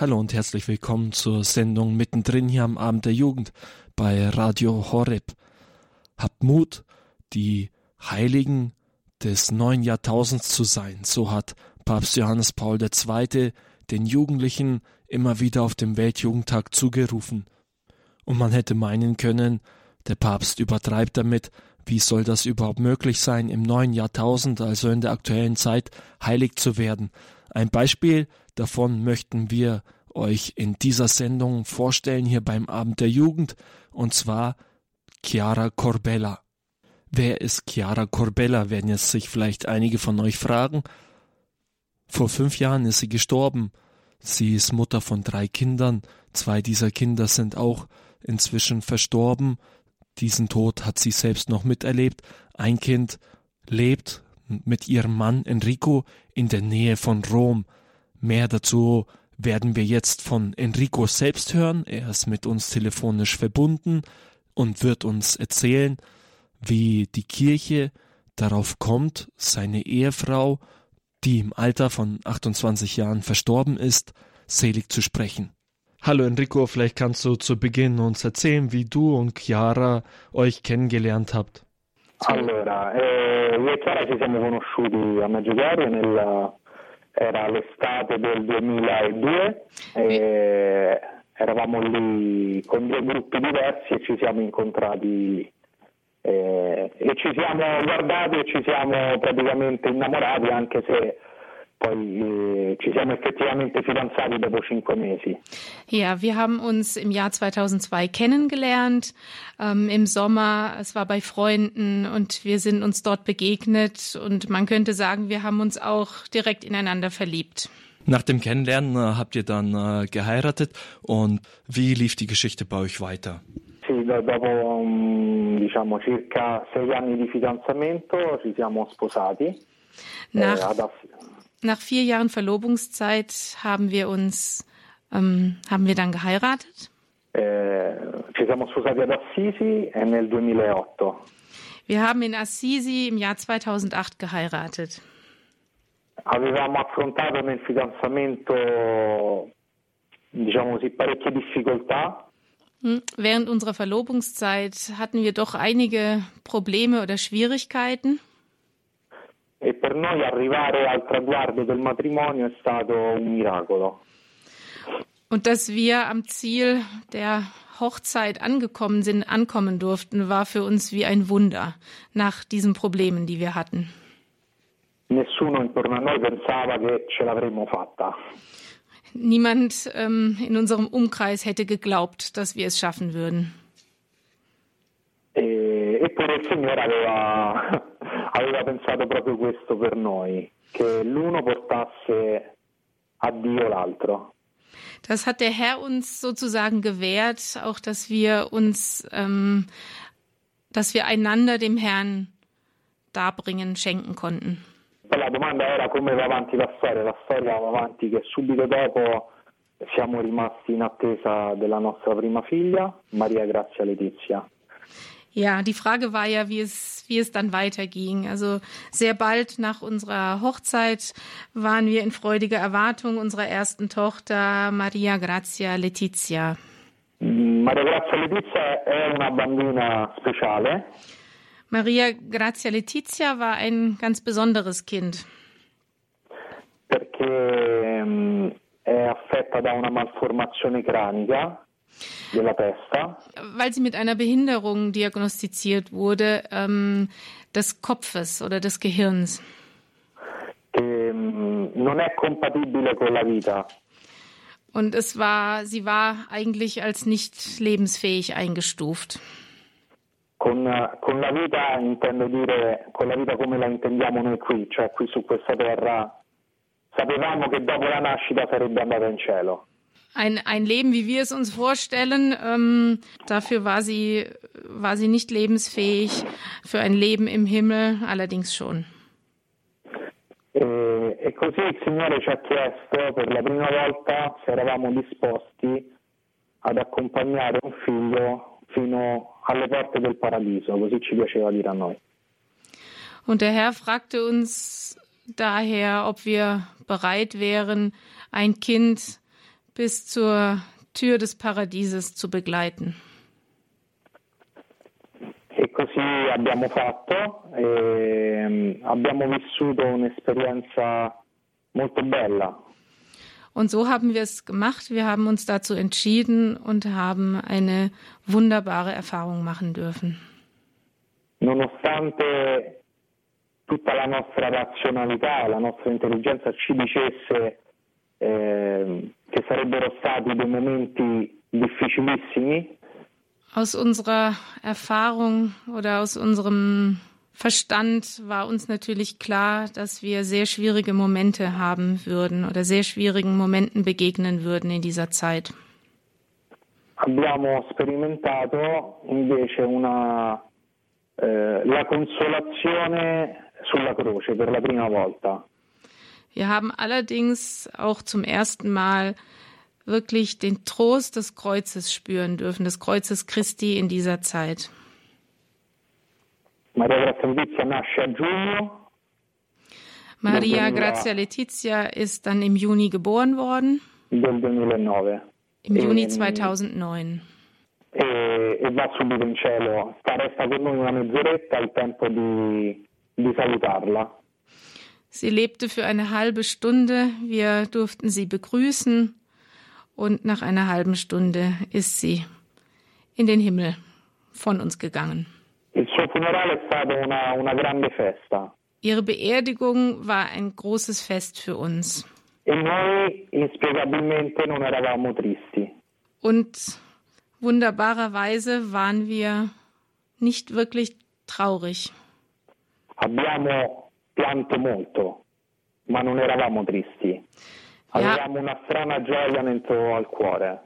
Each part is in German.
Hallo und herzlich willkommen zur Sendung mittendrin hier am Abend der Jugend bei Radio Horeb. Habt Mut, die Heiligen des neuen Jahrtausends zu sein. So hat Papst Johannes Paul II. den Jugendlichen immer wieder auf dem Weltjugendtag zugerufen. Und man hätte meinen können, der Papst übertreibt damit, wie soll das überhaupt möglich sein, im neuen Jahrtausend, also in der aktuellen Zeit, heilig zu werden? Ein Beispiel davon möchten wir euch in dieser Sendung vorstellen, hier beim Abend der Jugend, und zwar Chiara Corbella. Wer ist Chiara Corbella, werden jetzt sich vielleicht einige von euch fragen. Vor fünf Jahren ist sie gestorben. Sie ist Mutter von drei Kindern. Zwei dieser Kinder sind auch inzwischen verstorben. Diesen Tod hat sie selbst noch miterlebt. Ein Kind lebt mit ihrem Mann Enrico in der Nähe von Rom. Mehr dazu werden wir jetzt von Enrico selbst hören. Er ist mit uns telefonisch verbunden und wird uns erzählen, wie die Kirche darauf kommt, seine Ehefrau, die im Alter von 28 Jahren verstorben ist, selig zu sprechen. Hallo Enrico, vielleicht kannst du zu Beginn uns erzählen, wie du und Chiara euch kennengelernt habt. Allora, eh, io e Chiara ci siamo conosciuti a Medjugorje nel, era l'estate del 2002 e eravamo lì con due gruppi diversi e ci siamo incontrati eh, e ci siamo guardati e ci siamo praticamente innamorati anche se poi eh, ci siamo effettivamente fidanzati dopo cinque mesi. Ja, wir haben uns im Jahr 2002 kennengelernt, ähm, im Sommer, es war bei Freunden und wir sind uns dort begegnet und man könnte sagen, wir haben uns auch direkt ineinander verliebt. Nach dem Kennenlernen äh, habt ihr dann äh, geheiratet und wie lief die Geschichte bei euch weiter? Sì, dopo mm, diciamo circa sei anni di fidanzamento ci siamo sposati. Nach, eh, nach vier Jahren Verlobungszeit haben wir uns ähm, haben wir dann geheiratet. Eh, ci siamo sposati ad Assisi e nel 2008. Wir haben in Assisi im Jahr 2008 geheiratet. Avevamo affrontato nel fidanzamento diciamo così parecchie difficoltà. Hm, während unserer Verlobungszeit hatten wir doch einige Probleme oder Schwierigkeiten. E per noi arrivare al traguardo del matrimonio è stato un miracolo. Und dass wir am Ziel der Hochzeit angekommen sind, ankommen durften, war für uns wie ein Wunder nach diesen Problemen, die wir hatten. Nessuno intorno a noi pensava che ce l'avremmo fatta. Niemand ähm, in unserem Umkreis hätte geglaubt, dass wir es schaffen würden. E, eppure il Signore aveva, aveva pensato proprio questo per noi, che l'uno portasse a Dio l'altro. Das hat der Herr uns sozusagen gewährt, auch dass wir uns, ähm, dass wir einander dem Herrn darbringen, schenken konnten. La domanda era come va avanti la storia, la storia va avanti che subito dopo siamo rimasti in attesa della nostra prima figlia, Maria Grazia Letizia. Ja, die Frage war ja, wie es, wie es dann weiterging. Also sehr bald nach unserer Hochzeit waren wir in freudiger Erwartung unserer ersten Tochter Maria Grazia Letizia. Maria Grazia Letizia è una bambina speciale. Maria Grazia Letizia war ein ganz besonderes Kind. Perché um, è affetta da una malformazione cranica della testa. Weil sie mit einer Behinderung diagnostiziert wurde, ähm, des Kopfes oder des Gehirns. Um, non è compatibile con la vita. Und es war, sie war eigentlich als nicht lebensfähig eingestuft. Con, con la vita intendo dire con la vita come la intendiamo noi qui, cioè qui su questa terra. Sapevamo che dopo la nascita sarebbe andata in cielo. Ein, ein Leben, wie wir es uns vorstellen, ähm, dafür war sie, war sie nicht lebensfähig. Für ein Leben im Himmel allerdings schon. E, e così il Signore ci ha chiesto per la prima volta se eravamo disposti ad accompagnare un figlio fino alle porte del paradiso, così ci piaceva dire a noi. Und der Herr fragte uns daher, ob wir bereit wären, ein Kind bis zur Tür des Paradieses zu begleiten. E così abbiamo fatto e abbiamo vissuto un'esperienza molto bella. Und so haben wir es gemacht. Wir haben uns dazu entschieden und haben eine wunderbare Erfahrung machen dürfen. Nonostante tutta la nostra razionalità, la nostra intelligenza ci dicesse eh, che sarebbero stati dei momenti difficilissimi. Aus unserer Erfahrung oder aus unserem Verstand war uns natürlich klar, dass wir sehr schwierige Momente haben würden oder sehr schwierigen Momenten begegnen würden in dieser Zeit. Abbiamo sperimentato invece una, eh, la consolazione sulla croce per la prima volta. Wir haben allerdings auch zum ersten Mal wirklich den Trost des Kreuzes spüren dürfen, des Kreuzes Christi in dieser Zeit. Maria Grazia Letizia nasce a giugno. Maria Grazia Letizia ist dann im Juni geboren worden. Del 2009. Im Juni 2009. E, e, va subito in cielo. Sta resta con noi una mezz'oretta il tempo di, di salutarla. Sie lebte für eine halbe Stunde. Wir durften sie begrüßen. Und nach einer halben Stunde ist sie in den Himmel von uns gegangen. Ihre Beerdigung war ein großes Fest für uns. E. Und wunderbarerweise waren wir nicht wirklich traurig. Abbiamo pianto molto, ma non eravamo tristi. Avevamo ja. una strana gioia dentro al cuore.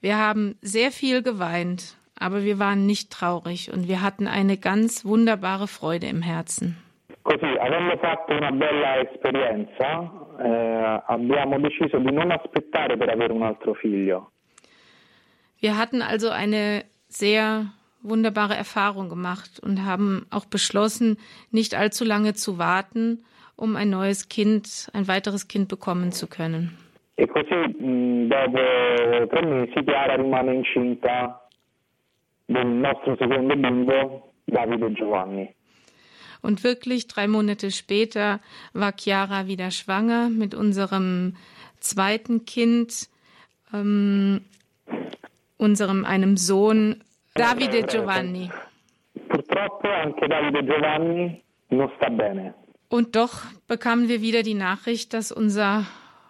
Wir haben sehr viel geweint, aber wir waren nicht traurig und wir hatten eine ganz wunderbare Freude im Herzen. Così, avendo fatto una bella esperienza, eh, abbiamo deciso di non aspettare per avere un altro figlio. Wir hatten also eine sehr wunderbare Erfahrung gemacht und haben auch beschlossen, nicht allzu lange zu warten, um ein neues Kind, ein weiteres Kind bekommen zu können. E. Und wirklich drei Monate später war Chiara wieder schwanger mit unserem zweiten Kind, ähm, unserem einem Sohn, Davide Giovanni. Purtroppo anche Davide Giovanni non sta bene. Und doch bekamen wir wieder die Nachricht, dass unser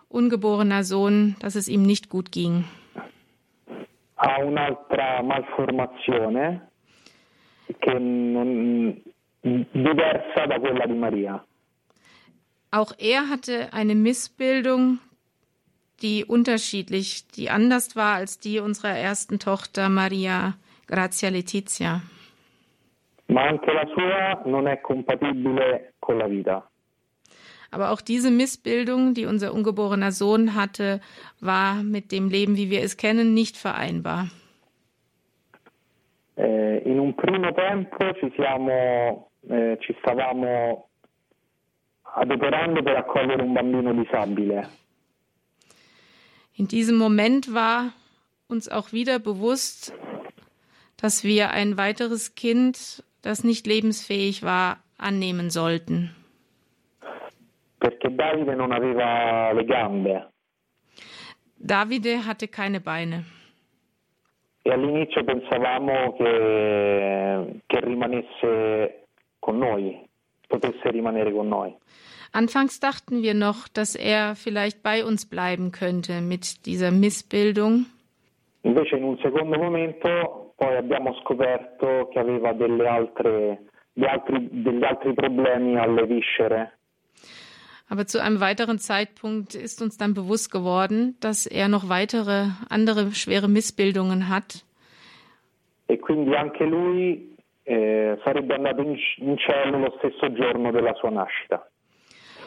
ungeborener Sohn, dass es ihm nicht gut ging ha un'altra malformazione che non, diversa da quella di Maria. Auch er hatte eine Missbildung, die unterschiedlich, die anders war als die unserer ersten Tochter Maria Grazia Letizia. Ma anche la sua non è compatibile con la vita. Aber auch diese Missbildung, die unser ungeborener Sohn hatte, war mit dem Leben, wie wir es kennen, nicht vereinbar. Eh, in un primo tempo ci, siamo, eh, ci stavamo adoperando per accogliere un bambino disabile. In diesem Moment war uns auch wieder bewusst, dass wir ein weiteres Kind, das nicht lebensfähig war, annehmen sollten perché Davide non aveva le gambe. Davide hatte keine Beine. E all'inizio pensavamo che, che rimanesse con noi, potesse rimanere con noi. Anfangs dachten wir noch, dass er vielleicht bei uns bleiben könnte mit dieser Missbildung. Invece in un secondo momento poi abbiamo scoperto che aveva delle altre, altri, degli altri problemi alle viscere aber zu einem weiteren Zeitpunkt ist uns dann bewusst geworden, dass er noch weitere andere schwere Missbildungen hat. E quindi anche lui eh, sarebbe andato in, in cielo lo stesso giorno della sua nascita.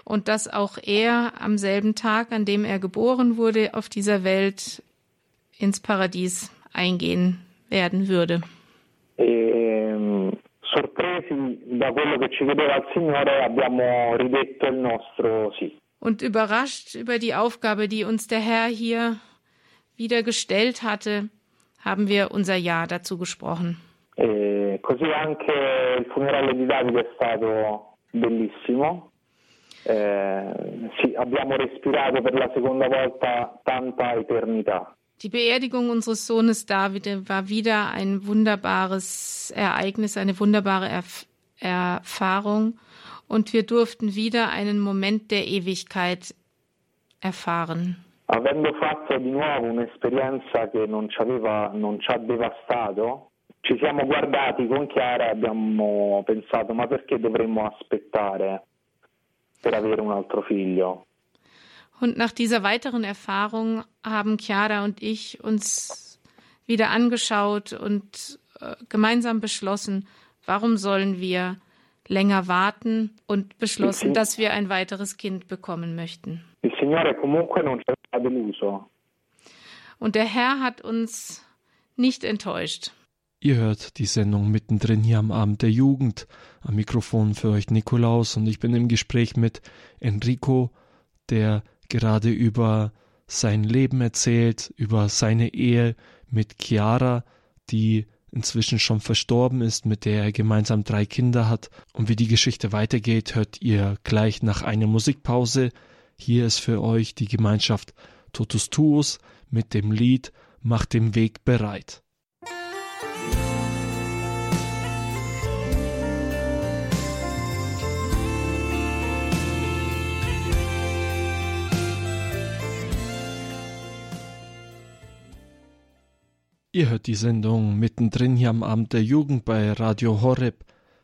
Und dass auch er am selben Tag, an dem er geboren wurde, auf dieser Welt ins Paradies eingehen werden würde. E, sorpresi da quello che ci chiedeva il Signore, abbiamo ridetto il nostro sì. Und überrascht über die Aufgabe, die uns der Herr hier wieder gestellt hatte, haben wir unser Ja dazu gesprochen. E così anche il funerale di Davide è stato bellissimo. Eh, sì, abbiamo respirato per la seconda volta tanta eternità. Die Beerdigung unseres Sohnes David war wieder ein wunderbares Ereignis, eine wunderbare Erf Erfahrung und wir durften wieder einen Moment der Ewigkeit erfahren. Avendo fatto di nuovo un'esperienza che non ci, aveva, non ci ha devastato, ci siamo guardati con Chiara e abbiamo pensato ma perché dovremmo aspettare per avere un altro figlio? Und nach dieser weiteren Erfahrung haben Chiara und ich uns wieder angeschaut und äh, gemeinsam beschlossen, warum sollen wir länger warten und beschlossen, dass wir ein weiteres Kind bekommen möchten. Und der Herr hat uns nicht enttäuscht. Ihr hört die Sendung mittendrin hier am Abend der Jugend. Am Mikrofon für euch Nikolaus und ich bin im Gespräch mit Enrico, der gerade über sein Leben erzählt, über seine Ehe mit Chiara, die inzwischen schon verstorben ist, mit der er gemeinsam drei Kinder hat. Und wie die Geschichte weitergeht, hört ihr gleich nach einer Musikpause. Hier ist für euch die Gemeinschaft Totus Tuus mit dem Lied Macht den Weg bereit. Ihr hört die Sendung mittendrin hier am Abend der Jugend bei Radio Horeb.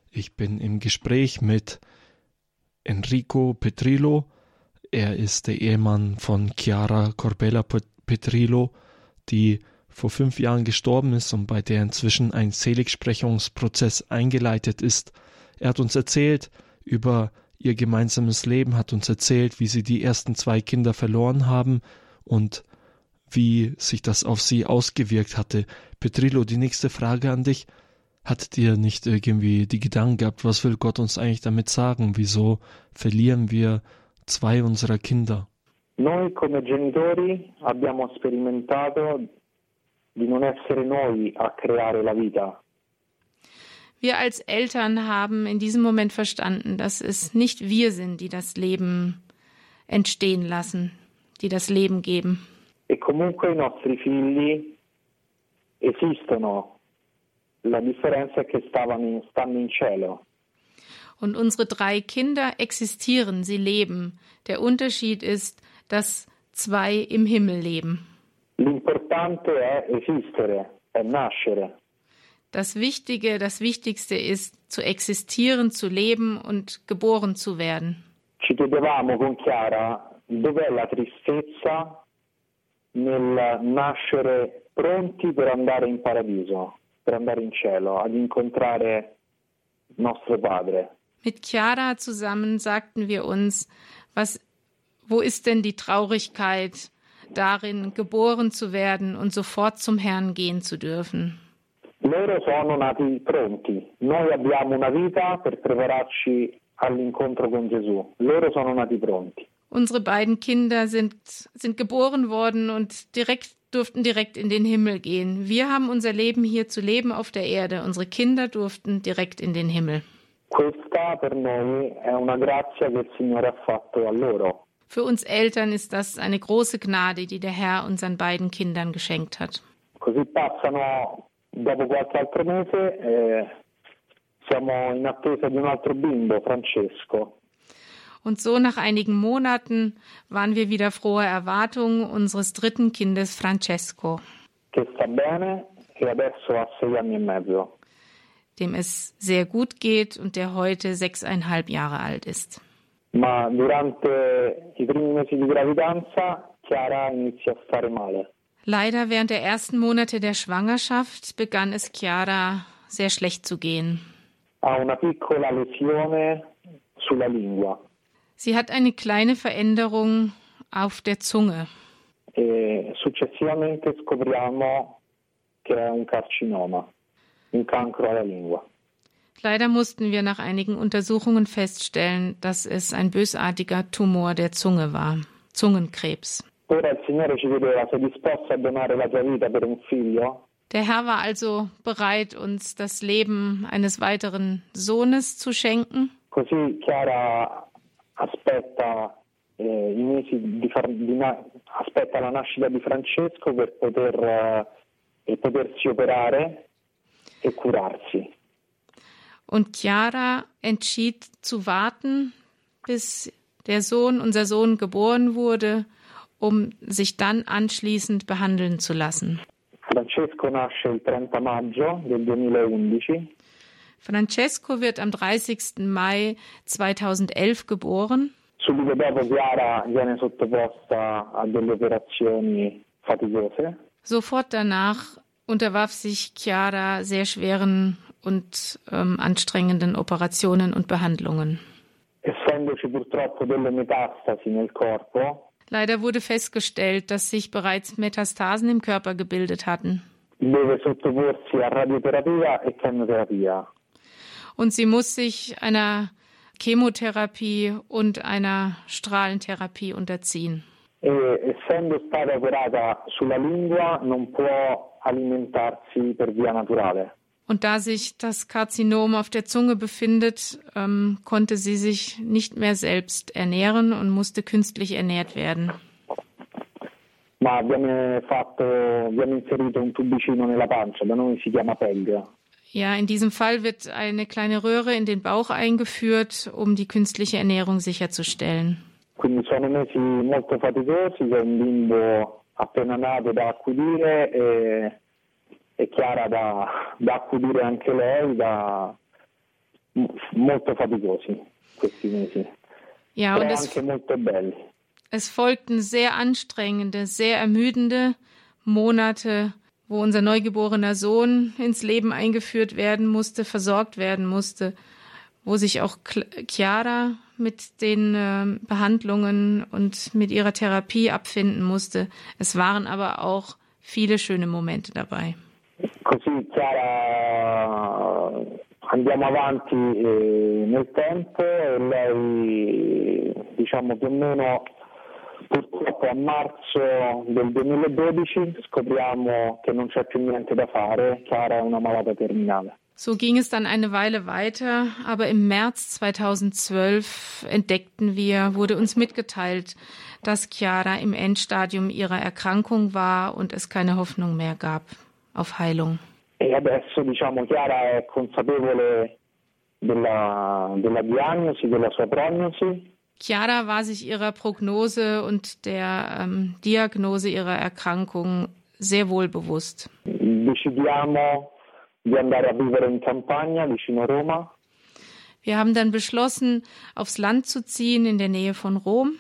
Ich bin im Gespräch mit Enrico Petrillo. Er ist der Ehemann von Chiara Corbella Petrillo, die vor fünf Jahren gestorben ist und bei der inzwischen ein Seligsprechungsprozess eingeleitet ist. Er hat uns erzählt über ihr gemeinsames Leben, hat uns erzählt, wie sie die ersten zwei Kinder verloren haben und wie sich das auf sie ausgewirkt hatte. Petrillo, die nächste Frage an dich. Hat dir nicht irgendwie die Gedanken gehabt, was will Gott uns eigentlich damit sagen? Wieso verlieren wir zwei unserer Kinder? Noi come genitori abbiamo sperimentato di non essere noi a creare la vita. Wir als Eltern haben in diesem Moment verstanden, dass es nicht wir sind, die das Leben entstehen lassen, die das Leben geben. E comunque i nostri figli esistono, la differenza è che stavano in, stanno in cielo. Und unsere drei Kinder existieren, sie leben. Der Unterschied ist, dass zwei im Himmel leben. L'importante è esistere, è nascere. Das Wichtige, das Wichtigste ist, zu existieren, zu leben und geboren zu werden. Ci chiedevamo con Chiara dov'è la tristezza nel nascere pronti per andare in paradiso, per andare in cielo, ad incontrare nostro Padre. Mit Chiara zusammen sagten wir uns, was, wo ist denn die Traurigkeit darin, geboren zu werden und sofort zum Herrn gehen zu dürfen? Loro sono nati pronti, noi abbiamo una vita per prepararci all'incontro con Gesù, loro sono nati pronti. Unsere beiden Kinder sind, sind geboren worden und direkt durften direkt in den Himmel gehen. Wir haben unser Leben hier zu leben auf der Erde. Unsere Kinder durften direkt in den Himmel. Für uns Eltern ist das eine große Gnade, die der Herr unseren beiden Kindern geschenkt hat. Così passano dopo qualche altro mese e siamo in attesa di un altro bimbo, Francesco. Und so nach einigen Monaten waren wir wieder frohe Erwartung unseres dritten Kindes Francesco. E e. Dem es sehr gut geht und der heute sechseinhalb Jahre alt ist. Ma durante i primi mesi di gravidanza Chiara inizia a stare male. Leider während der ersten Monate der Schwangerschaft begann es Chiara sehr schlecht zu gehen. Ha una piccola lesione sulla lingua. Sie hat eine kleine Veränderung auf der Zunge. E successivamente scopriamo che è un carcinoma, un cancro alla lingua. Leider mussten wir nach einigen Untersuchungen feststellen, dass es ein bösartiger Tumor der Zunge war, Zungenkrebs. Der Herr war also bereit, uns das Leben eines weiteren Sohnes zu schenken. Così Chiara aspetta, eh, i mesi di far- di na- aspetta la nascita di Francesco per poter, eh, potersi operare e curarsi. Und Chiara entschied zu warten, bis der Sohn, unser Sohn, geboren wurde, um sich dann anschließend behandeln zu lassen. Francesco nasce il 30 maggio del 2011 Francesco wird am 30. Mai 2011 geboren. Subito dopo Chiara viene sottoposta a delle operazioni faticose. Sofort danach unterwarf sich Chiara sehr schweren und ähm, anstrengenden Operationen und Behandlungen. Essendoci purtroppo delle metastasi nel corpo, Leider wurde festgestellt, dass sich bereits Metastasen im Körper gebildet hatten. deve sottoporsi a radioterapia e chemioterapia. Und sie muss sich einer Chemotherapie und einer Strahlentherapie unterziehen. E essendo stata operata sulla lingua non può alimentarsi per via naturale. Und da sich das Karzinom auf der Zunge befindet, ähm, konnte sie sich nicht mehr selbst ernähren und musste künstlich ernährt werden. Ma viene, fatto, viene inserito un tubicino nella pancia, da noi si chiama PEG. Ja, in diesem Fall wird eine kleine Röhre in den Bauch eingeführt, um die künstliche Ernährung sicherzustellen. Quindi sono mesi molto faticosi, c'è un bimbo appena nato da accudire e, e Chiara da, da accudire anche lei, da, molto faticosi questi mesi, Ja, però und es, anche molto belli. es folgten sehr anstrengende, sehr ermüdende Monate, wo unser neugeborener Sohn ins Leben eingeführt werden musste, versorgt werden musste, wo sich auch Chiara mit den ähm, Behandlungen und mit ihrer Therapie abfinden musste. Es waren aber auch viele schöne Momente dabei. Così Chiara andiamo avanti eh, nel tempo e lei diciamo più o meno purtroppo a marzo del 2012 scopriamo che non c'è più niente da fare, Chiara è una malata terminale. So ging es dann eine Weile weiter, aber im März 2012 entdeckten wir, wurde uns mitgeteilt, dass Chiara im Endstadium ihrer Erkrankung war und es keine Hoffnung mehr gab auf Heilung. E adesso diciamo Chiara è consapevole della, della diagnosi, della sua prognosi Chiara war sich ihrer Prognose und der ähm, Diagnose ihrer Erkrankung sehr wohl bewusst. in Wir haben dann beschlossen, aufs Land zu ziehen in der Nähe von Rom,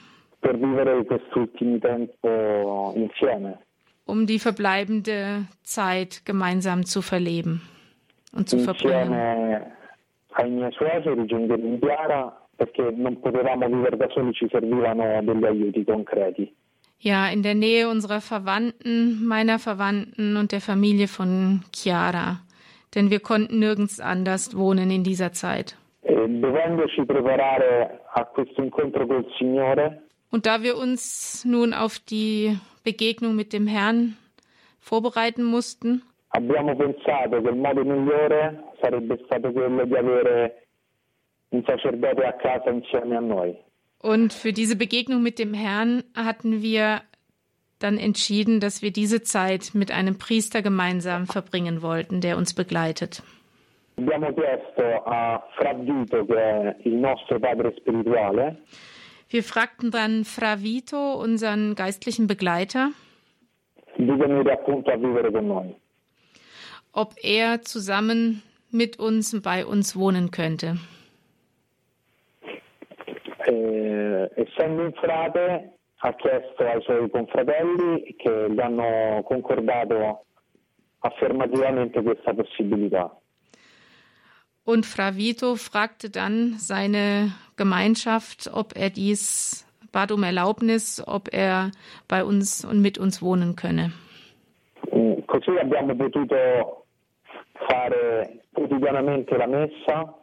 um die verbleibende Zeit gemeinsam zu verleben und zu verbringen. insieme ai miei suoceri, i genitori di Chiara, perché non potevamo vivere da soli, ci servivano degli aiuti concreti. Ja, in der Nähe unserer Verwandten, meiner Verwandten und der Familie von Chiara. Denn wir konnten nirgends anders wohnen in dieser Zeit. E Und da wir uns nun auf die Begegnung mit dem Herrn vorbereiten mussten, abbiamo pensato che il modo migliore sarebbe stato quello di avere un sacerdote a casa insieme a noi. und für diese Begegnung mit dem Herrn hatten wir dann entschieden, dass wir diese Zeit mit einem Priester gemeinsam verbringen wollten, der uns begleitet. Wir fragten dann Fra Vito, unseren geistlichen Begleiter, ob er zusammen mit uns bei uns wohnen könnte. Eh, essendo un frate, ha chiesto ai suoi confratelli che gli hanno concordato affermativamente questa possibilità. Und Fra Vito fragte dann seine Gemeinschaft, ob er dies, bat um Erlaubnis, ob er bei uns und mit uns wohnen könne. Mm, Così abbiamo potuto fare quotidianamente la messa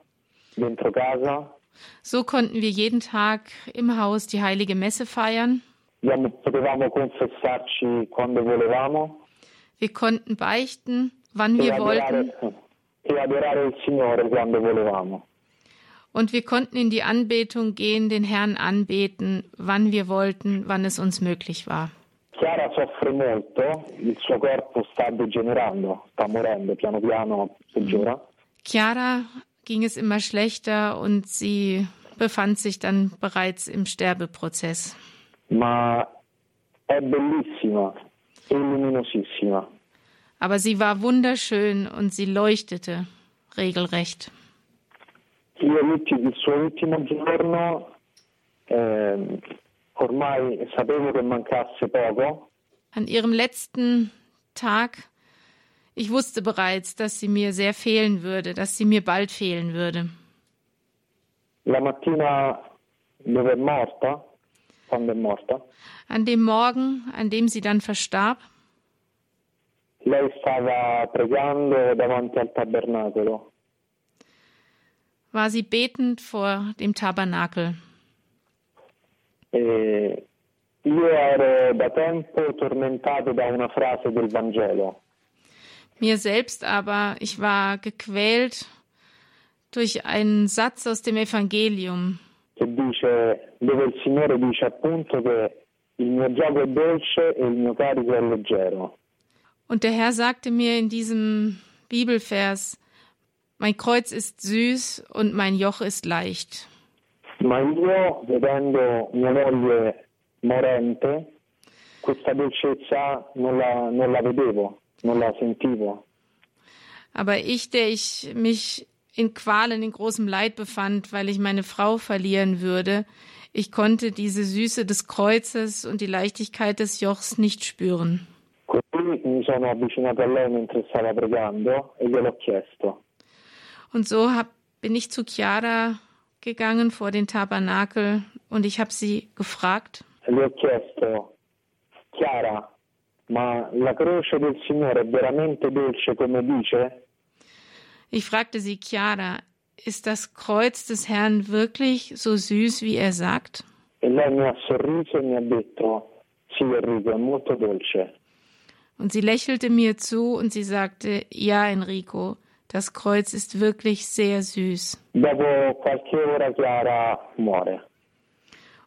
dentro casa, So konnten wir jeden Tag im Haus die heilige Messe feiern. Wir konnten beichten, wann wir wollten. E quando volevamo. Und wir konnten in die Anbetung gehen, den Herrn anbeten, wann wir wollten, wann es uns möglich war. Chiara soffre molto, il suo corpo sta degenerando, sta morendo, piano piano peggiora. Chiara ging es immer schlechter und sie befand sich dann bereits im Sterbeprozess. Ma è bellissima e luminosissima. Aber sie war wunderschön und sie leuchtete regelrecht. Io il suo ultimo giorno eh, ormai sapevo che mancasse poco. An ihrem letzten Tag, ich wusste bereits, dass sie mir sehr fehlen würde, dass sie mir bald fehlen würde. La mattina dove è morta, quando è morta. An dem Morgen, an dem sie dann verstarb. Lei stava pregando davanti al tabernacolo. War sie betend vor dem Tabernakel. E io ero da tempo tormentato da una frase del Vangelo. Mir selbst aber, ich war gequält durch einen Satz aus dem Evangelium. E. Und der Herr sagte mir in diesem Bibelvers, mein Kreuz ist süß und mein Joch ist leicht. Ma io, vedendo mia moglie morente, questa dolcezza non la, non la vedevo, non la sentivo. Aber ich, der ich mich in Qualen, in großem Leid befand, weil ich meine Frau verlieren würde, ich konnte diese Süße des Kreuzes und die Leichtigkeit des Jochs nicht spüren. E. Und so hab, bin ich zu Chiara gegangen vor den Tabernakel und ich habe sie gefragt. Le ho chiesto, Chiara, ma la croce del Signore è veramente dolce come dice? Ich fragte sie, Chiara, ist das Kreuz des Herrn wirklich so süß, wie er sagt? E lei mi ha sorriso e mi ha detto, sì Enrico, è molto dolce. Und sie lächelte mir zu und sie sagte, ja, Enrico, das Kreuz ist wirklich sehr süß. Dopo qualche ora Chiara muore.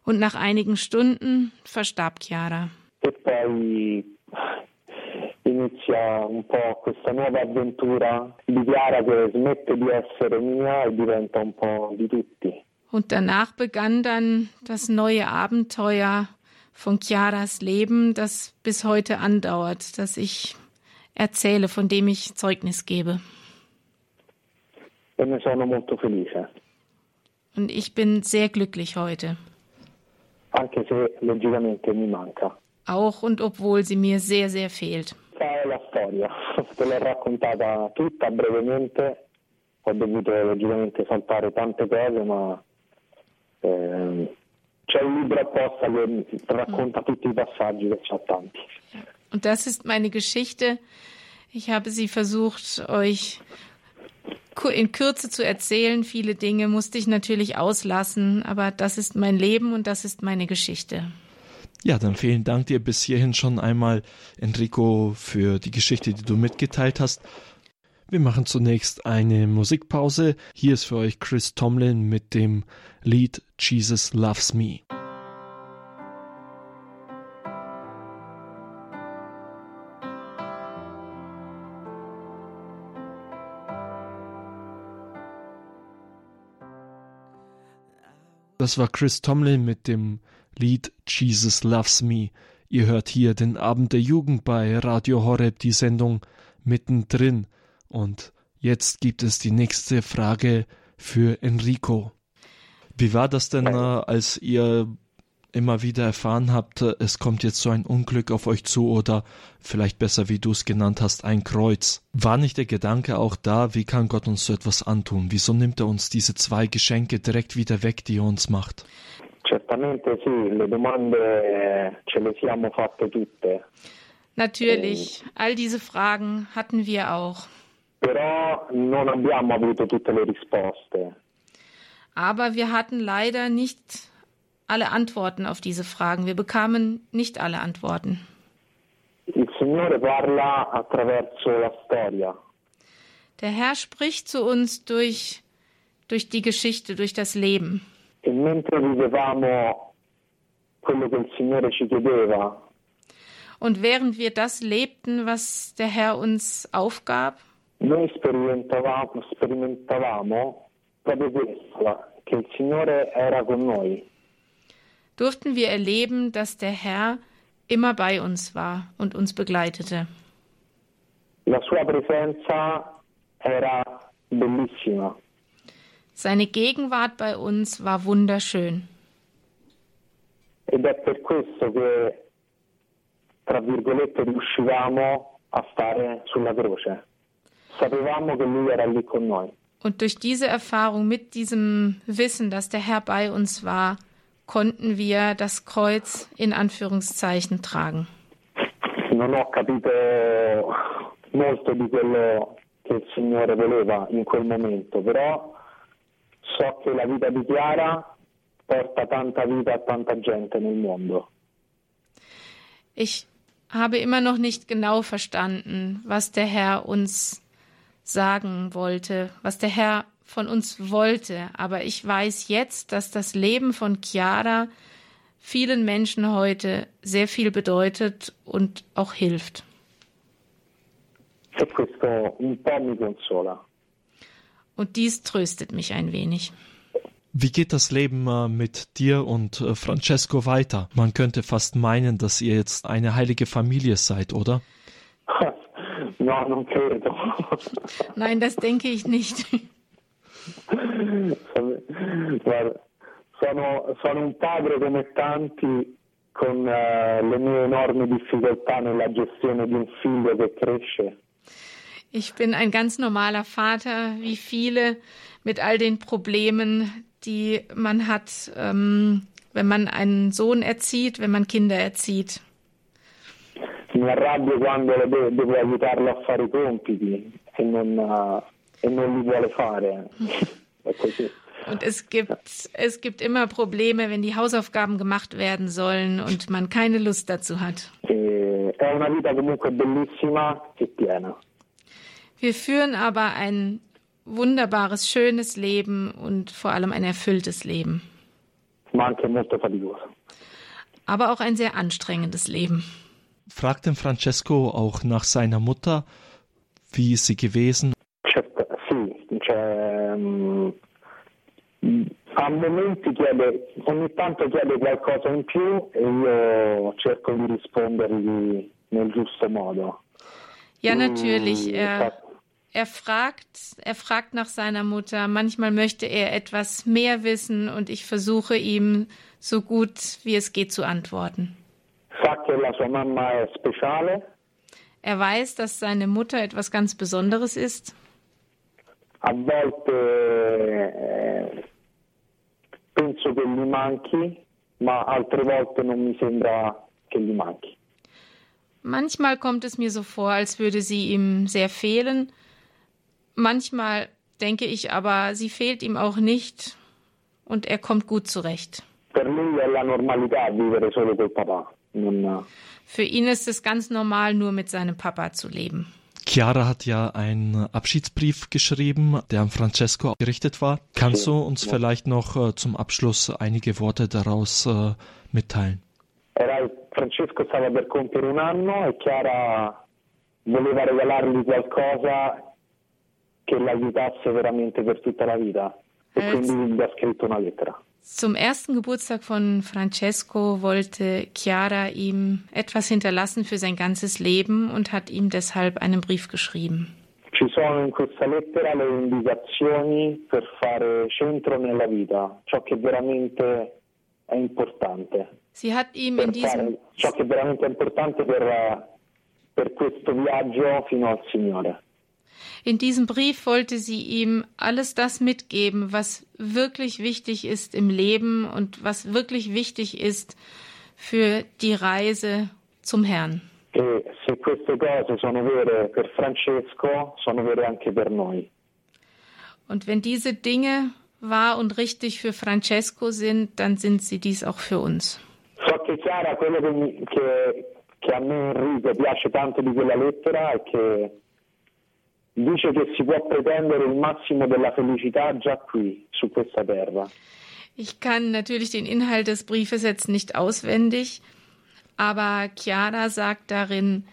Und nach einigen Stunden verstarb Chiara. E poi inizia un po' questa nuova avventura di Chiara che smette di essere mia e diventa un po' di tutti. Und danach begann dann das neue Abenteuer von Chiaras Leben, das bis heute andauert, das ich erzähle, von dem ich Zeugnis gebe. E ne sono molto felice. Und ich bin sehr glücklich heute. Anche se logicamente mi manca. Auch und obwohl sie mir sehr, sehr fehlt. Questa è la storia, te l'ho raccontata tutta brevemente, ho dovuto logicamente saltare tante cose, ma eh, c'è un libro apposta che racconta tutti i passaggi, che c'ha tanti. Und das ist meine Geschichte. Ich habe sie versucht, euch in Kürze zu erzählen. Viele Dinge musste ich natürlich auslassen, aber das ist mein Leben und das ist meine Geschichte. Ja, dann vielen Dank dir bis hierhin schon einmal, Enrico, für die Geschichte, die du mitgeteilt hast. Wir machen zunächst eine Musikpause. Hier ist für euch Chris Tomlin mit dem Lied Jesus Loves Me. Das war Chris Tomlin mit dem Lied Jesus Loves Me. Ihr hört hier den Abend der Jugend bei Radio Horeb, die Sendung mittendrin. Und jetzt gibt es die nächste Frage für Enrico. Wie war das denn, äh, als ihr immer wieder erfahren habt, es kommt jetzt so ein Unglück auf euch zu oder vielleicht besser, wie du es genannt hast, ein Kreuz. War nicht der Gedanke auch da, wie kann Gott uns so etwas antun? Wieso nimmt er uns diese zwei Geschenke direkt wieder weg, die er uns macht? Certamente sì, le domande eh, ce le siamo fatte tutte. Natürlich, all diese Fragen hatten wir auch. Però non abbiamo avuto tutte le risposte. Aber wir hatten leider nicht alle Antworten auf diese Fragen. Wir bekamen nicht alle Antworten. Il Signore parla attraverso la storia. Der Herr spricht zu uns durch, durch die Geschichte, durch das Leben. E mentre vivevamo quello che il Signore ci chiedeva, Und während wir das lebten, was der Herr uns aufgab, noi sperimentavamo, sperimentavamo proprio questo, che il Signore era con noi. durften wir erleben, dass der Herr immer bei uns war und uns begleitete. La sua presenza era bellissima. Seine Gegenwart bei uns war wunderschön. Ed è per questo che, tra virgolette, riuscivamo a stare sulla croce. Sapevamo che Lui era lì con noi. Und durch diese Erfahrung, mit diesem Wissen, dass der Herr bei uns war, konnten wir das Kreuz in Anführungszeichen tragen. Non ho capito molto di quello che il Signore voleva in quel momento, però so che la vita di Chiara porta tanta vita a tanta gente nel mondo. Ich habe immer noch nicht genau verstanden, was der Herr uns sagen wollte, was der Herr von uns wollte. Aber ich weiß jetzt, dass das Leben von Chiara vielen Menschen heute sehr viel bedeutet und auch hilft. E questo un po' mi consola. Und dies tröstet mich ein wenig. Wie geht das Leben äh, mit dir und äh, Francesco weiter? Man könnte fast meinen, dass ihr jetzt eine heilige Familie seid, oder? Nein, das denke ich nicht. Guarda, sono, sono un padre come tanti con eh, le mie enormi difficoltà nella gestione di un figlio che cresce. Ich bin ein ganz normaler Vater, wie viele, mit all den Problemen, die man hat, ähm, wenn man einen Sohn erzieht, wenn man Kinder erzieht. Mi arrabbio quando lo de- devo aiutarlo a fare i compiti e non, eh, e non li vuole fare. È così. Und es gibt, es gibt immer Probleme, wenn die Hausaufgaben gemacht werden sollen und man keine Lust dazu hat. E è una vita comunque bellissima e piena. Wir führen aber ein wunderbares, schönes Leben und vor allem ein erfülltes Leben. Aber auch ein sehr anstrengendes Leben. Fragt den Francesco auch nach seiner Mutter, wie ist sie gewesen? Mm, a momenti chiede, ogni tanto chiede qualcosa in più e io cerco di rispondergli nel giusto modo. Ja, natürlich. Mm, Er, er fragt, er fragt nach seiner Mutter. Manchmal möchte er etwas mehr wissen und ich versuche ihm so gut wie es geht zu antworten. Er weiß, dass seine Mutter etwas ganz Besonderes ist. a volte penso che gli manchi, ma altre volte non mi sembra che gli manchi. Manchmal kommt es mir so vor, als würde sie ihm sehr fehlen. Manchmal denke ich aber, sie fehlt ihm auch nicht und er kommt gut zurecht. Non- Für ihn ist es ganz normal, nur mit seinem Papa zu leben. Chiara hat ja einen Abschiedsbrief geschrieben, der an Francesco gerichtet war. Kannst du uns vielleicht noch äh, zum Abschluss einige Worte daraus äh, mitteilen? Francesco stava per compiere un anno e Chiara voleva regalargli qualcosa che l'aiutasse veramente per tutta la vita e Eh, quindi gli ha scritto una lettera. Zum ersten Geburtstag von Francesco wollte Chiara ihm etwas hinterlassen für sein ganzes Leben und hat ihm deshalb einen Brief geschrieben. Ci sono in questa lettera le indicazioni per fare centro nella vita, ciò che veramente è importante. Sie hat ihm in diesem, ciò che veramente è importante per, per questo viaggio fino al Signore. In diesem Brief wollte sie ihm alles das mitgeben, was wirklich wichtig ist im Leben und was wirklich wichtig ist für die Reise zum Herrn. E se queste cose sono vere per Francesco, sono vere anche per noi. Und wenn diese Dinge wahr und richtig für Francesco sind, dann sind sie dies auch für uns. So che Chiara, quello che, che, che a me Enrico piace tanto di quella lettera è che dice che si può pretendere il massimo della felicità già qui, su questa terra. Ich kann natürlich den Inhalt des Briefes jetzt nicht auswendig, aber Chiara sagt darin,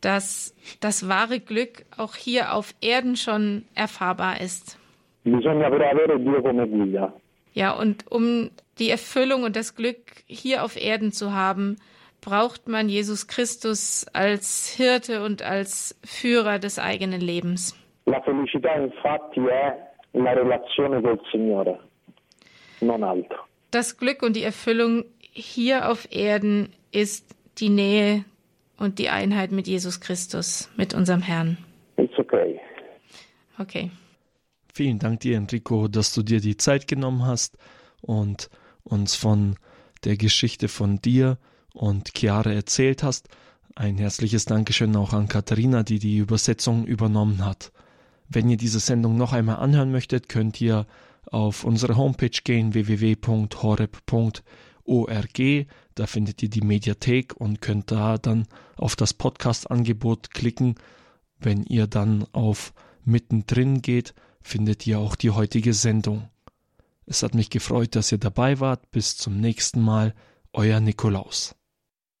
dass das wahre Glück auch hier auf Erden schon erfahrbar ist. Bisogna però avere Dio come guida. Ja, und um die Erfüllung und das Glück hier auf Erden zu haben, braucht man Jesus Christus als Hirte und als Führer des eigenen Lebens. La felicità infatti è la relazione col Signore, non altro. Das Glück und die Erfüllung hier auf Erden ist die Nähe und die Einheit mit Jesus Christus, mit unserem Herrn. It's okay. Okay. Vielen Dank dir, Enrico, dass du dir die Zeit genommen hast und uns von der Geschichte von dir und Chiara erzählt hast. Ein herzliches Dankeschön auch an Katharina, die die Übersetzung übernommen hat. Wenn ihr diese Sendung noch einmal anhören möchtet, könnt ihr auf unsere Homepage gehen www.horeb.org. Da findet ihr die Mediathek und könnt da dann auf das Podcast-Angebot klicken. Wenn ihr dann auf mittendrin geht, findet ihr auch die heutige Sendung. Es hat mich gefreut, dass ihr dabei wart. Bis zum nächsten Mal. Euer Nikolaus.